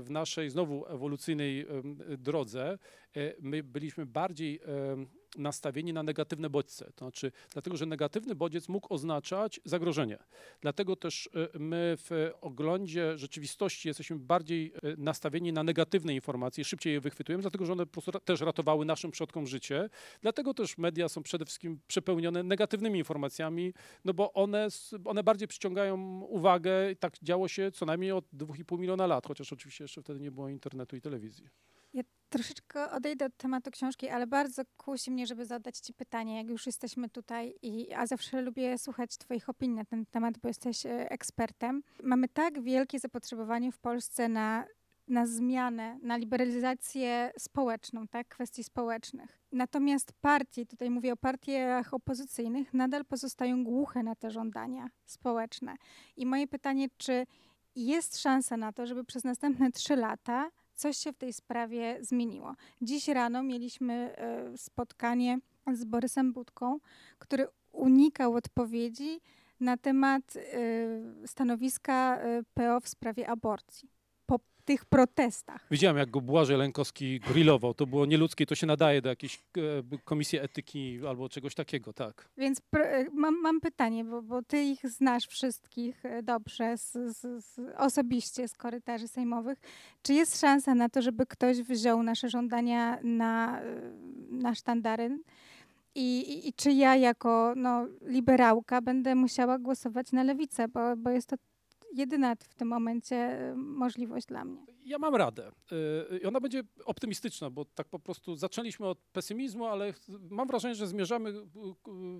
B: w naszej znowu ewolucyjnej drodze e, my byliśmy bardziej nastawieni na negatywne bodźce. To znaczy, dlatego, że negatywny bodziec mógł oznaczać zagrożenie. Dlatego też e, my w oglądzie rzeczywistości jesteśmy bardziej e, nastawieni na negatywne informacje, szybciej je wychwytujemy, dlatego że one po prostu też ratowały naszym przodkom życie. Dlatego też media są przede wszystkim przepełnione negatywnymi informacjami, no bo one, one bardziej przyciągają uwagę. Tak działo się co najmniej od 2,5 miliona lat, chociaż oczywiście jeszcze wtedy nie było internetu i telewizji.
A: Ja troszeczkę odejdę od tematu książki, ale bardzo kusi mnie, żeby zadać Ci pytanie, jak już jesteśmy tutaj, i, a zawsze lubię słuchać Twoich opinii na ten temat, bo jesteś e, ekspertem. Mamy tak wielkie zapotrzebowanie w Polsce na, na zmianę, na liberalizację społeczną, tak, kwestii społecznych. Natomiast partie, tutaj mówię o partiach opozycyjnych, nadal pozostają głuche na te żądania społeczne. I moje pytanie, czy jest szansa na to, żeby przez następne trzy lata coś się w tej sprawie zmieniło. Dziś rano mieliśmy e, spotkanie z Borysem Budką, który unikał odpowiedzi na temat e, stanowiska e, PO w sprawie aborcji. Tych protestach.
B: Widziałem, jak go Błażej Lękowski grillował. To było nieludzkie, to się nadaje do jakiejś e, komisji etyki albo czegoś takiego, tak.
A: Więc e, mam, mam pytanie, bo, bo ty ich znasz wszystkich e, dobrze, z, z, z, osobiście z korytarzy sejmowych. Czy jest szansa na to, żeby ktoś wziął nasze żądania na, na sztandary? I, i, I czy ja jako no, liberałka będę musiała głosować na lewicę, bo, bo jest to jedyna w tym momencie e, możliwość dla mnie.
B: Ja mam radę. Y, I ona będzie optymistyczna, bo tak po prostu zaczęliśmy od pesymizmu, ale mam wrażenie, że zmierzamy y,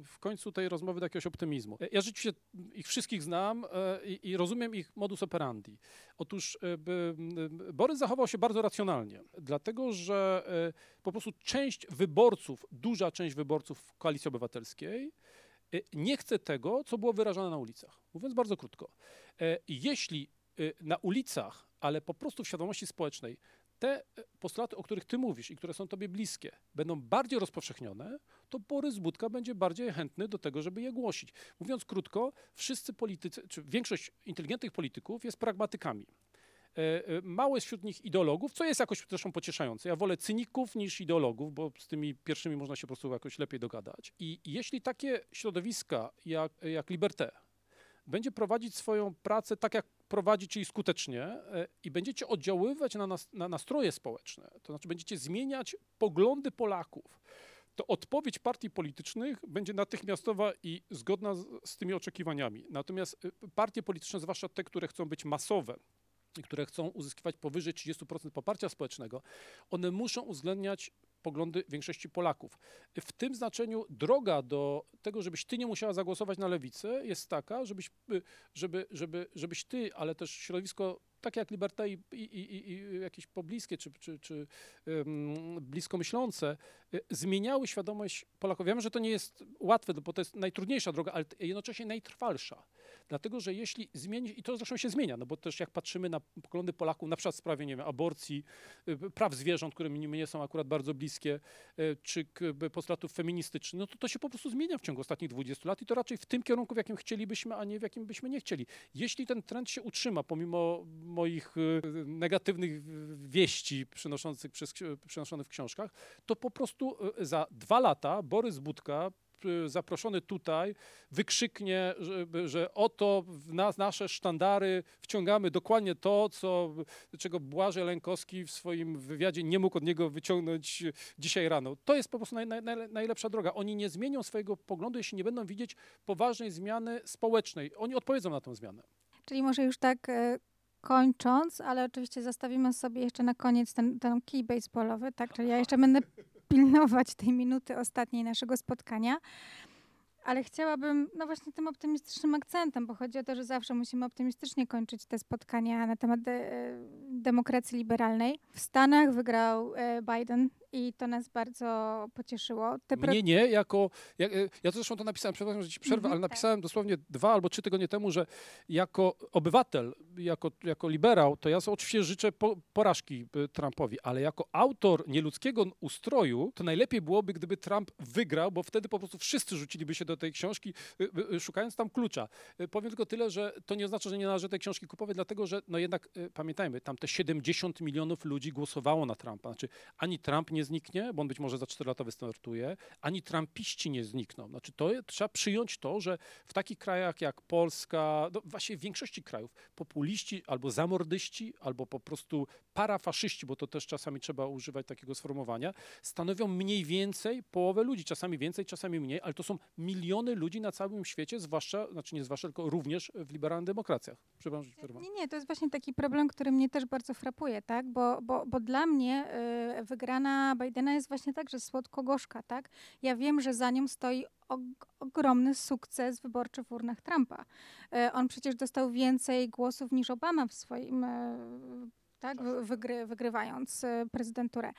B: w końcu tej rozmowy do jakiegoś optymizmu. Ja rzeczywiście ich wszystkich znam i, rozumiem ich modus operandi. Otóż Borys zachował się bardzo racjonalnie, dlatego że po prostu część wyborców, duża część wyborców Koalicji Obywatelskiej nie chce tego, co było wyrażane na ulicach. Mówiąc bardzo krótko. E, Jeśli y, na ulicach, ale po prostu w świadomości społecznej, te postulaty, o których ty mówisz i które są tobie bliskie, będą bardziej rozpowszechnione, to Borys Budka będzie bardziej chętny do tego, żeby je głosić. Mówiąc krótko, wszyscy politycy, czy większość inteligentnych polityków jest pragmatykami. E, mało jest wśród nich ideologów, co jest jakoś zresztą pocieszające. Ja wolę cyników niż ideologów, bo z tymi pierwszymi można się po prostu jakoś lepiej dogadać. I jeśli takie środowiska jak, jak Liberté będzie prowadzić swoją pracę tak, jak prowadzi, czyli skutecznie e, i będziecie oddziaływać na, nas, na nastroje społeczne, to znaczy będziecie zmieniać poglądy Polaków, to odpowiedź partii politycznych będzie natychmiastowa i zgodna z, z tymi oczekiwaniami. Natomiast partie polityczne, zwłaszcza te, które chcą być masowe, które chcą uzyskiwać powyżej 30% poparcia społecznego, one muszą uwzględniać poglądy większości Polaków. W tym znaczeniu droga do tego, żebyś ty nie musiała zagłosować na lewicę, jest taka, żebyś, y, żeby, żeby, żebyś ty, ale też środowisko takie jak Liberté i, i, i, i jakieś pobliskie czy, czy, czy blisko myślące, y, zmieniały świadomość Polaków. Wiem, że to nie jest łatwe, bo to jest najtrudniejsza droga, ale jednocześnie najtrwalsza. Dlatego, że jeśli zmieni, i to zresztą się zmienia, no bo też jak patrzymy na poglądy Polaków, na przykład w sprawie, nie wiem, aborcji, y, praw zwierząt, które mi nie są akurat bardzo bliskie, y, czy postulatów feministycznych, no to to się po prostu zmienia w ciągu ostatnich 20 lat i to raczej w tym kierunku, w jakim chcielibyśmy, a nie w jakim byśmy nie chcieli. Jeśli ten trend się utrzyma, pomimo moich y, negatywnych wieści przynoszących przez, przynoszonych w książkach, to po prostu za dwa lata Borys Budka Y, zaproszony tutaj wykrzyknie, że, że oto nas, nasze sztandary wciągamy dokładnie to, co, czego Błażej Lękowski w swoim wywiadzie nie mógł od niego wyciągnąć dzisiaj rano. To jest po prostu naj, naj, najlepsza droga. Oni nie zmienią swojego poglądu, jeśli nie będą widzieć poważnej zmiany społecznej. Oni odpowiedzą na tę zmianę.
A: Czyli może już tak e, kończąc, ale oczywiście zostawimy sobie jeszcze na koniec ten, ten kij baseballowy, tak? Czyli ja jeszcze będę pilnować tej minuty ostatniej naszego spotkania. Ale chciałabym, no właśnie tym optymistycznym akcentem, bo chodzi o to, że zawsze musimy optymistycznie kończyć te spotkania na temat de demokracji liberalnej. W Stanach wygrał e, Biden i to nas bardzo pocieszyło.
B: Te Mnie nie, jako, jak, e, ja zresztą to napisałem, przepraszam, że ci przerwę, mm -hmm, ale tak. napisałem tak. dosłownie dwa albo trzy tygodnie temu, że jako obywatel, jako, jako liberał, to ja oczywiście życzę po, porażki e, Trumpowi, ale jako autor nieludzkiego ustroju, to najlepiej byłoby, gdyby Trump wygrał, bo wtedy po prostu wszyscy rzuciliby się do tej książki, e, szukając tam klucza. Powiem tylko tyle, że to nie oznacza, że nie należy tej książki kupować, dlatego że no jednak pamiętajmy, tam te 70 milionów ludzi głosowało na Trumpa. Znaczy, ani Trump nie zniknie, bo on być może za 4 lata wystartuje, ani Trumpiści nie znikną. Znaczy to trzeba przyjąć to, że w takich krajach jak Polska, no właśnie w większości krajów, populiści albo zamordyści, albo po prostu parafaszyści, bo to też czasami trzeba używać takiego sformułowania, stanowią mniej więcej połowę ludzi, czasami więcej, czasami mniej, ale to są miliony ludzi na całym świecie, zwłaszcza, znaczy nie zwłaszcza, tylko również w liberalnych demokracjach.
A: Przepraszam, nie, nie, to jest właśnie taki problem, który mnie też bardzo frapuje, tak, bo, bo, bo dla mnie y, wygrana Bidena jest właśnie tak, że słodko-gorzka, tak? Ja wiem, że za nią stoi ogromny sukces wyborczy w urnach Trumpa. E, on przecież dostał więcej głosów niż Obama w swoim, e, tak, wygry, wygrywając e, prezydenturę.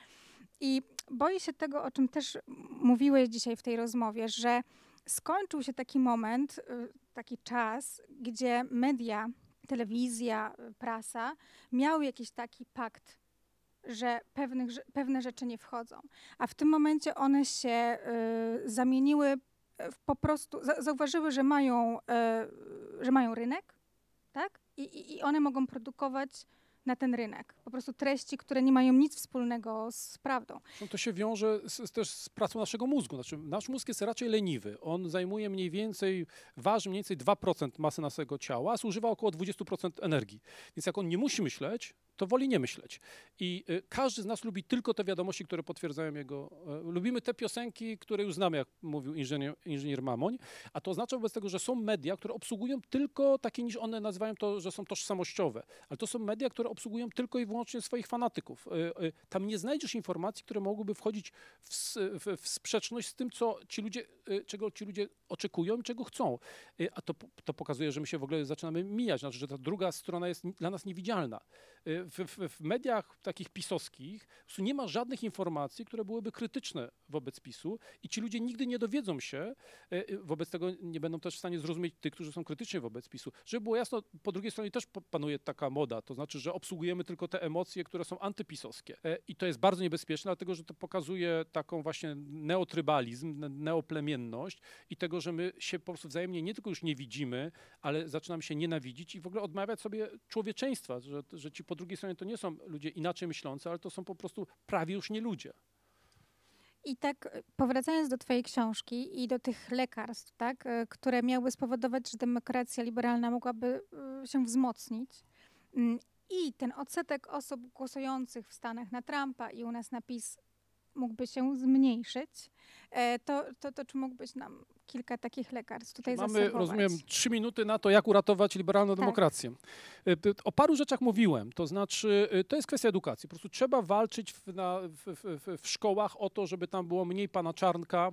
A: I boję się tego, o czym też mówiłeś dzisiaj w tej rozmowie, że skończył się taki moment, taki czas, gdzie media, telewizja, prasa miały jakiś taki pakt że pewnych, pewne rzeczy nie wchodzą. A w tym momencie one się y, zamieniły w po prostu, zauważyły, że mają, y, że mają rynek, tak? I, I one mogą produkować na ten rynek. Po prostu treści, które nie mają nic wspólnego z prawdą.
B: No to się wiąże z, też z pracą naszego mózgu. Znaczy, nasz mózg jest raczej leniwy. On zajmuje mniej więcej, waży mniej więcej 2% masy naszego ciała, a zużywa około 20% energii. Więc jak on nie musi myśleć, to woli nie myśleć. I y, każdy z nas lubi tylko te wiadomości, które potwierdzają jego. Y, lubimy te piosenki, które już znamy, jak mówił inżynier, inżynier Mamoń, a to oznacza wobec tego, że są media, które obsługują tylko takie, niż one nazywają to, że są tożsamościowe, ale to są media, które obsługują tylko i wyłącznie swoich fanatyków. Y, y, tam nie znajdziesz informacji, które mogłyby wchodzić w, w, w sprzeczność z tym, co ci ludzie, czego ci ludzie oczekują i czego chcą. A to, to pokazuje, że my się w ogóle zaczynamy mijać, znaczy, że ta druga strona jest dla nas niewidzialna. W, w, mediach takich pisowskich nie ma żadnych informacji, które byłyby krytyczne wobec PiSu i ci ludzie nigdy nie dowiedzą się, e, e, wobec tego nie będą też w stanie zrozumieć tych, którzy są krytyczni wobec PiSu. Żeby było jasno, po drugiej stronie też pa- panuje taka moda, to znaczy, że obsługujemy tylko te emocje, które są antypisowskie. E, I to jest bardzo niebezpieczne, dlatego że to pokazuje taką właśnie neotrybalizm, ne- neoplemienność i tego, że my się po prostu wzajemnie nie tylko już nie widzimy, ale zaczynamy się nienawidzić i w ogóle odmawiać sobie człowieczeństwa, że, że ci po drugiej stronie to nie są ludzie inaczej myślący, ale to są po prostu prawie już nie ludzie.
A: I tak e, powracając do twojej książki i do tych lekarstw, tak, e, które miały spowodować, że demokracja liberalna mogłaby e, się wzmocnić. mm, I ten odsetek osób głosujących w Stanach na Trumpa i u nas na PiS mógłby się zmniejszyć, e, to, to, to czy mógłbyś nam kilka takich lekarstw tutaj
B: Mamy,
A: zaserwować?
B: rozumiem, trzy minuty na to, jak uratować liberalną
A: Tak.
B: demokrację. Y, O paru rzeczach mówiłem, to znaczy y, to jest kwestia edukacji. Po prostu trzeba walczyć w, na, w, w- w szkołach o to, żeby tam było mniej pana Czarnka.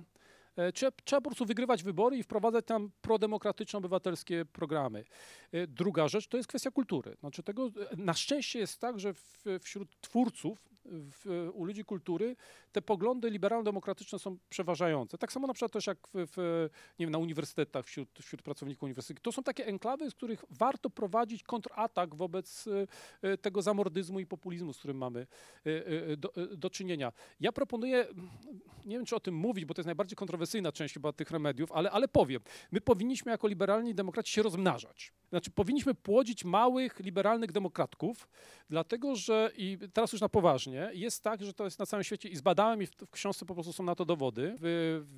B: E, Trzeba, trzeba po prostu wygrywać wybory i wprowadzać tam prodemokratyczne, obywatelskie programy. E, Druga rzecz to jest kwestia kultury. Znaczy tego, e, na szczęście jest tak, że w, wśród twórców, w, u ludzi kultury, te poglądy liberalno-demokratyczne są przeważające. Tak samo na przykład też jak w, w, nie wiem, na uniwersytetach, wśród, wśród pracowników uniwersytetów. To są takie enklawy, z których warto prowadzić kontratak wobec tego zamordyzmu i populizmu, z którym mamy do, do czynienia. Ja proponuję, nie wiem czy o tym mówić, bo to jest najbardziej kontrowersyjna część chyba tych remediów, ale, ale powiem. My powinniśmy jako liberalni demokraci się rozmnażać. Znaczy powinniśmy płodzić małych, liberalnych demokratków, dlatego że, i teraz już na poważnie, jest tak, że to jest na całym świecie i zbadałem i w, w książce po prostu są na to dowody.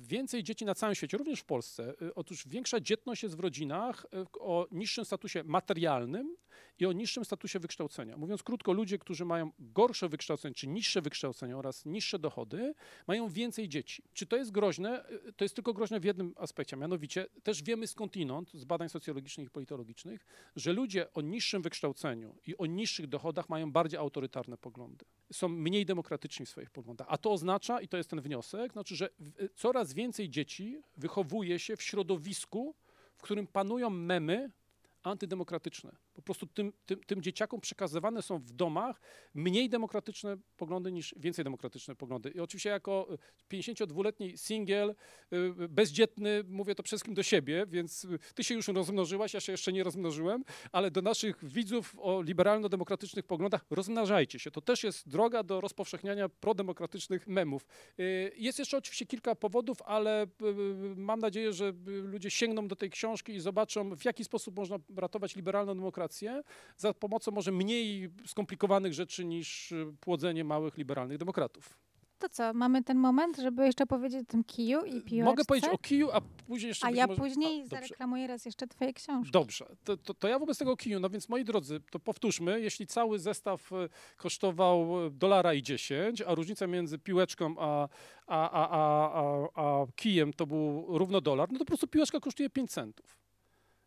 B: Więcej dzieci na całym świecie, również w Polsce. y, Otóż większa dzietność jest w rodzinach y, o niższym statusie materialnym i o niższym statusie wykształcenia. Mówiąc krótko, ludzie, którzy mają gorsze wykształcenie, czy niższe wykształcenie oraz niższe dochody, mają więcej dzieci. Czy to jest groźne? Y, To jest tylko groźne w jednym aspekcie, mianowicie też wiemy skądinąd, z badań socjologicznych i politologicznych, że ludzie o niższym wykształceniu i o niższych dochodach mają bardziej autorytarne poglądy. Są mniej demokratyczni w swoich poglądach. A to oznacza, i to jest ten wniosek, znaczy, że w- coraz więcej dzieci wychowuje się w środowisku, w którym panują memy antydemokratyczne. Po prostu tym, tym, tym dzieciakom przekazywane są w domach mniej demokratyczne poglądy niż więcej demokratyczne poglądy. I oczywiście jako y, 52-letni singiel, y, bezdzietny, mówię to przede wszystkim do siebie, więc y, ty się już rozmnożyłaś, ja się jeszcze nie rozmnożyłem, ale do naszych widzów o liberalno-demokratycznych poglądach rozmnażajcie się. To też jest droga do rozpowszechniania prodemokratycznych memów. Jest jeszcze oczywiście kilka powodów, ale mam nadzieję, że ludzie sięgną do tej książki i zobaczą, w jaki sposób można ratować liberalną demokrację za pomocą może mniej skomplikowanych rzeczy niż y, płodzenie małych liberalnych demokratów.
A: To co, mamy ten moment, żeby jeszcze powiedzieć o tym kiju i piłeczce?
B: Mogę powiedzieć o kiju, a później jeszcze
A: A ja
B: może...
A: później
B: A,
A: zareklamuję raz jeszcze twoje książki.
B: Dobrze, to, to, to ja wobec tego kiju, no więc moi drodzy, to powtórzmy, jeśli cały zestaw e, kosztował dolara i 10, a różnica między piłeczką a, a, a, a, a, a kijem to był równo dolar, no to po prostu piłeczka kosztuje 5 centów.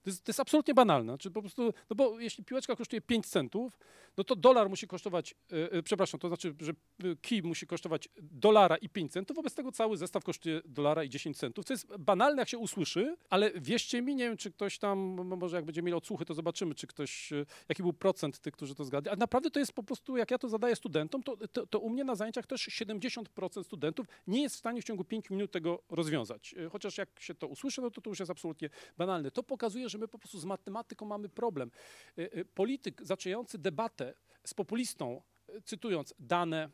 B: To jest, to jest absolutnie banalne. Znaczy po prostu, no bo jeśli piłeczka kosztuje 5 centów, no to dolar musi kosztować, e, e, przepraszam, to znaczy, że e, kij musi kosztować dolara i 5 centów, wobec tego cały zestaw kosztuje dolara i 10 centów, co jest banalne, jak się usłyszy, ale wierzcie mi, nie wiem, czy ktoś tam, może jak będziemy mieli odsłuchy, to zobaczymy, czy ktoś, jaki był procent tych, którzy to zgadli. A naprawdę to jest po prostu, jak ja to zadaję studentom, to, to, to u mnie na zajęciach też 70% studentów nie jest w stanie w ciągu 5 minut tego rozwiązać. Chociaż jak się to usłyszy, no to to już jest absolutnie banalne. To pokazuje, że my po prostu z matematyką mamy problem. E, e, Polityk zaczynający debatę z populistą, e, cytując dane,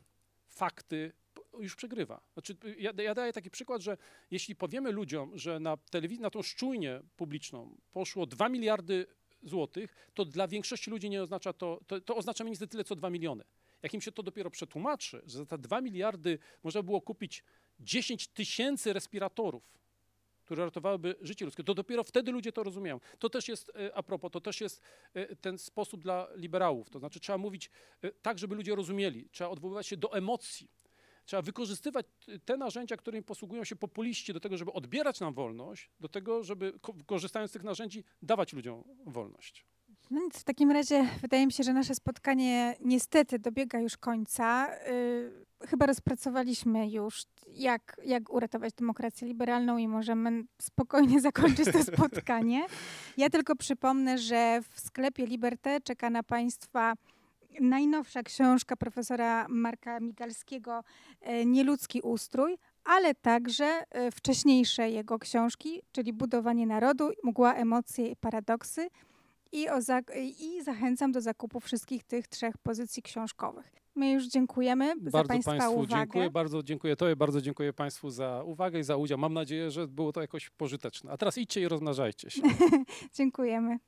B: fakty, już przegrywa. Znaczy, ja, ja daję taki przykład, że jeśli powiemy ludziom, że na telewizję, na tą szczujnię publiczną poszło 2 miliardy złotych, to dla większości ludzi nie oznacza to, to, to oznacza mniej więcej tyle, co 2 miliony. Jak im się to dopiero przetłumaczy, że za te 2 miliardy można było kupić 10 tysięcy respiratorów, które ratowałyby życie ludzkie, to dopiero wtedy ludzie to rozumieją. To też jest, e, a propos, to też jest e, ten sposób dla liberałów. To znaczy trzeba mówić e, tak, żeby ludzie rozumieli. Trzeba odwoływać się do emocji. Trzeba wykorzystywać te narzędzia, którymi posługują się populiści do tego, żeby odbierać nam wolność, do tego, żeby ko- korzystając z tych narzędzi dawać ludziom wolność.
A: No nic, w takim razie wydaje mi się, że nasze spotkanie niestety dobiega już końca. Yy, chyba rozpracowaliśmy już, jak, jak uratować demokrację liberalną i możemy spokojnie zakończyć to spotkanie. Ja tylko przypomnę, że w sklepie Liberté czeka na Państwa najnowsza książka profesora Marka Migalskiego e, Nieludzki ustrój, ale także e, wcześniejsze jego książki, czyli Budowanie narodu, Mgła, emocje i paradoksy. I, o I zachęcam do zakupu wszystkich tych trzech pozycji książkowych. My już dziękujemy za
B: Bardzo
A: Państwa
B: Państwu
A: uwagę.
B: dziękuję, bardzo dziękuję Tobie, bardzo dziękuję Państwu za uwagę i za udział. Mam nadzieję, że było to jakoś pożyteczne. A teraz idźcie i rozmnażajcie się.
A: Dziękujemy.